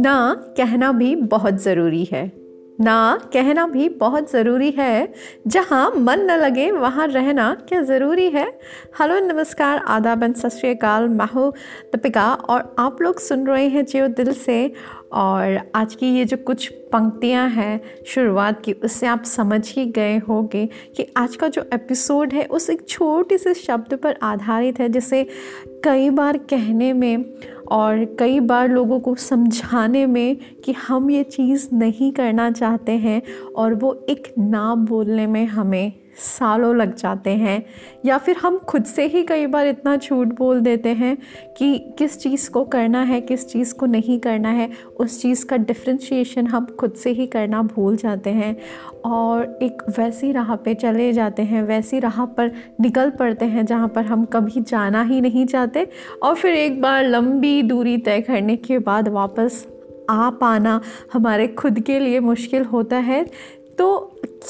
ना कहना भी बहुत ज़रूरी है। ना कहना भी बहुत ज़रूरी है। जहाँ मन न लगे, वहाँ रहना क्या ज़रूरी है? हेलो, नमस्कार आदाबन सत श्रीकाल मैं दीपिका और आप लोग सुन रहे हैं जियो दिल से। और आज की ये जो कुछ पंक्तियाँ हैं शुरुआत की, उससे आप समझ ही गए होंगे कि आज का जो एपिसोड है, उस एक छोटे से शब्द पर आधारित है, जिसे कई बार कहने में और कई बार लोगों को समझाने में कि हम ये चीज़ नहीं करना चाहते हैं और वो एक ना बोलने में हमें सालों लग जाते हैं, या फिर हम खुद से ही कई बार इतना झूठ बोल देते हैं कि किस चीज़ को करना है, किस चीज़ को नहीं करना है, उस चीज़ का डिफ्रेंशिएशन हम खुद से ही करना भूल जाते हैं और एक वैसी राह पे चले जाते हैं, वैसी राह पर निकल पड़ते हैं जहाँ पर हम कभी जाना ही नहीं चाहते और फिर एक बार लंबी दूरी तय करने के बाद वापस आ पाना हमारे खुद के लिए मुश्किल होता है।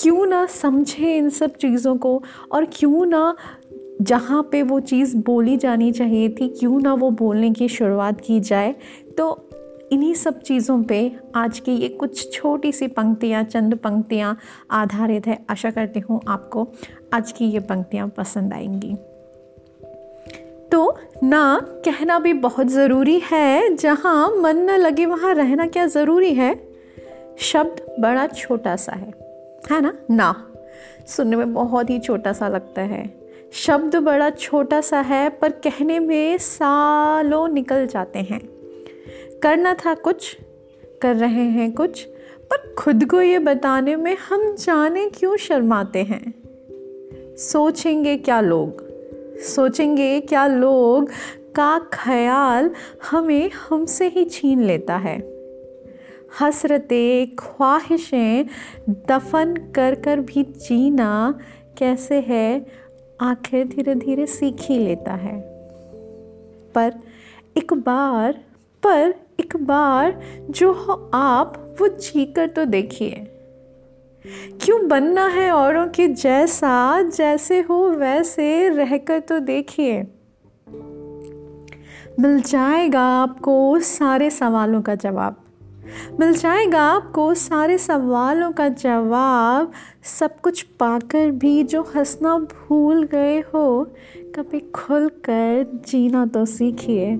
क्यों ना समझें इन सब चीज़ों को? और क्यों ना जहाँ पे वो चीज़ बोली जानी चाहिए थी, क्यों ना वो बोलने की शुरुआत की जाए? तो इन्हीं सब चीज़ों पे आज की ये कुछ छोटी सी पंक्तियाँ, चंद पंक्तियाँ आधारित है। आशा करती हूँ आपको आज की ये पंक्तियाँ पसंद आएँगी। तो ना कहना भी बहुत ज़रूरी है, जहाँ मन न लगे वहाँ रहना क्या ज़रूरी है? शब्द बड़ा छोटा सा है। है ना? ना। सुनने में बहुत ही छोटा सा लगता है। शब्द बड़ा छोटा सा है, पर कहने में सालों निकल जाते हैं। करना था कुछ, कर रहे हैं कुछ, पर खुद को ये बताने में हम जाने क्यों शर्माते हैं? सोचेंगे क्या लोग? सोचेंगे क्या लोग? का ख्याल हमें हमसे ही छीन लेता है। हसरतें ख्वाहिशें दफन कर कर भी जीना कैसे है? आखिर धीरे धीरे सीख ही लेता है। पर एक बार, पर एक बार जो हो आप, वो जी कर तो देखिए। क्यों बनना है औरों के जैसा, जैसे हो वैसे रहकर तो देखिए। मिल जाएगा आपको सारे सवालों का जवाब। मिल जाएगा आपको। सारे सवालों का जवाब सब कुछ पाकर भी जो हंसना भूल गए हो, कभी खुल कर जीना तो सीखिए।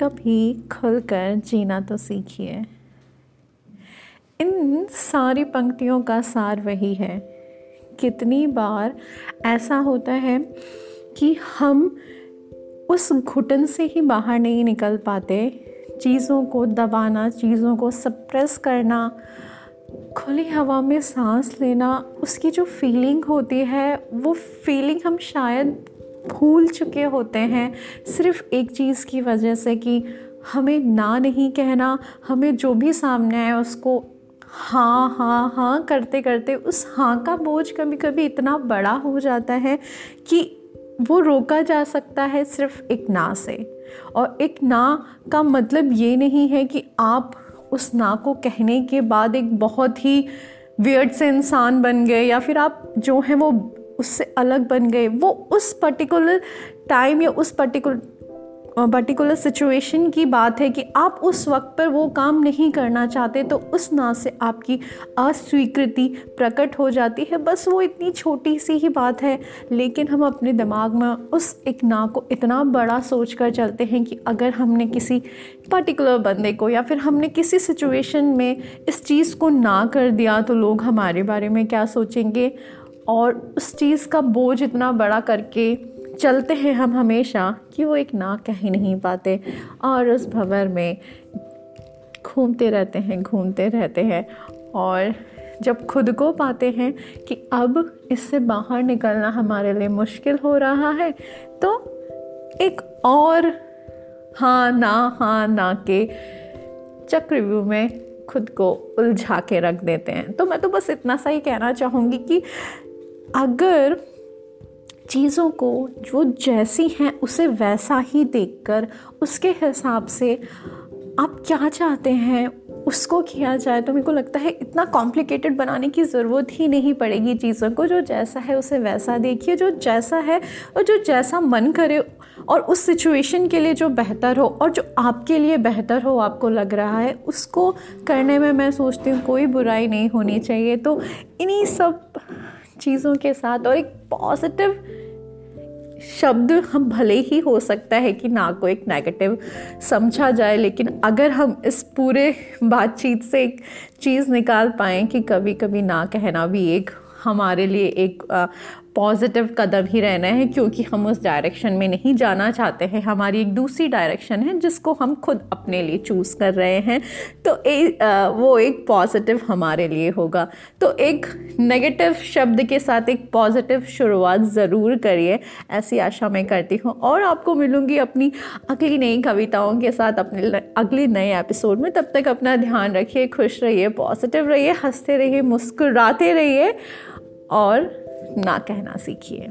कभी खुल कर जीना तो सीखिए। इन सारी पंक्तियों का सार वही है। कितनी बार ऐसा होता है कि हम उस घुटन से ही बाहर नहीं निकल पाते। चीज़ों को दबाना, चीज़ों को सप्रेस करना, खुली हवा में सांस लेना, उसकी जो फीलिंग होती है, वो फीलिंग हम शायद भूल चुके होते हैं। सिर्फ़ एक चीज़ की वजह से कि हमें ना नहीं कहना, हमें जो भी सामने आए उसको हाँ हाँ हाँ करते करते उस हाँ का बोझ कभी कभी इतना बड़ा हो जाता है कि वो रोका जा सकता है सिर्फ़ एक ना से। और एक ना का मतलब ये नहीं है कि आप उस ना को कहने के बाद एक बहुत ही वियर्ड से इंसान बन गए या फिर आप जो हैं वो उससे अलग बन गए। वो उस पर्टिकुलर टाइम या उस पर्टिकुलर पर्टिकुलर सिचुएशन की बात है कि आप उस वक्त पर वो काम नहीं करना चाहते तो उस ना से आपकी अस्वीकृति प्रकट हो जाती है। बस वो इतनी छोटी सी ही बात है, लेकिन हम अपने दिमाग में उस एक ना को इतना बड़ा सोच कर चलते हैं कि अगर हमने किसी पर्टिकुलर बंदे को या फिर हमने किसी सिचुएशन में इस चीज़ को ना कर दिया तो लोग हमारे बारे में क्या सोचेंगे? और उस चीज़ का बोझ इतना बड़ा करके चलते हैं हम हमेशा कि वो एक ना कह ही नहीं पाते और उस भंवर में घूमते रहते हैं, घूमते रहते हैं और जब खुद को पाते हैं कि अब इससे बाहर निकलना हमारे लिए मुश्किल हो रहा है तो एक और हाँ ना हाँ ना के चक्रव्यूह में खुद को उलझा के रख देते हैं। तो मैं तो बस इतना सा ही कहना चाहूँगी कि अगर चीज़ों को जो जैसी हैं उसे वैसा ही देखकर उसके हिसाब से आप क्या चाहते हैं, उसको किया जाए तो मेरे को लगता है इतना कॉम्प्लिकेटेड बनाने की ज़रूरत ही नहीं पड़ेगी चीज़ों को। जो जैसा है उसे वैसा देखिए, जो जैसा है और जो जैसा मन करे और उस सिचुएशन के लिए जो बेहतर हो और जो आपके लिए बेहतर हो, आपको लग रहा है, उसको करने में मैं सोचती हूँ कोई बुराई नहीं होनी चाहिए। तो इन्हीं सब चीज़ों के साथ और एक पॉजिटिव शब्द हम भले ही हो सकता है कि ना को एक नेगेटिव समझा जाए, लेकिन अगर हम इस पूरे बातचीत से एक चीज़ निकाल पाएँ कि कभी कभी ना कहना भी एक हमारे लिए एक पॉजिटिव कदम ही रहना है क्योंकि हम उस डायरेक्शन में नहीं जाना चाहते हैं। हमारी एक दूसरी डायरेक्शन है जिसको हम खुद अपने लिए चूज़ कर रहे हैं। तो ए, आ, वो एक पॉजिटिव हमारे लिए होगा। तो एक नेगेटिव शब्द के साथ एक पॉजिटिव शुरुआत ज़रूर करिए ऐसी आशा मैं करती हूँ। और आपको मिलूँगी अपनी अगली नई कविताओं के साथ अपने अगले नए एपिसोड में। तब तक अपना ध्यान रखिए खुश रहिए पॉजिटिव रहिए हँसते रहिए मुस्कुराते रहिए और ना कहना सीखिए।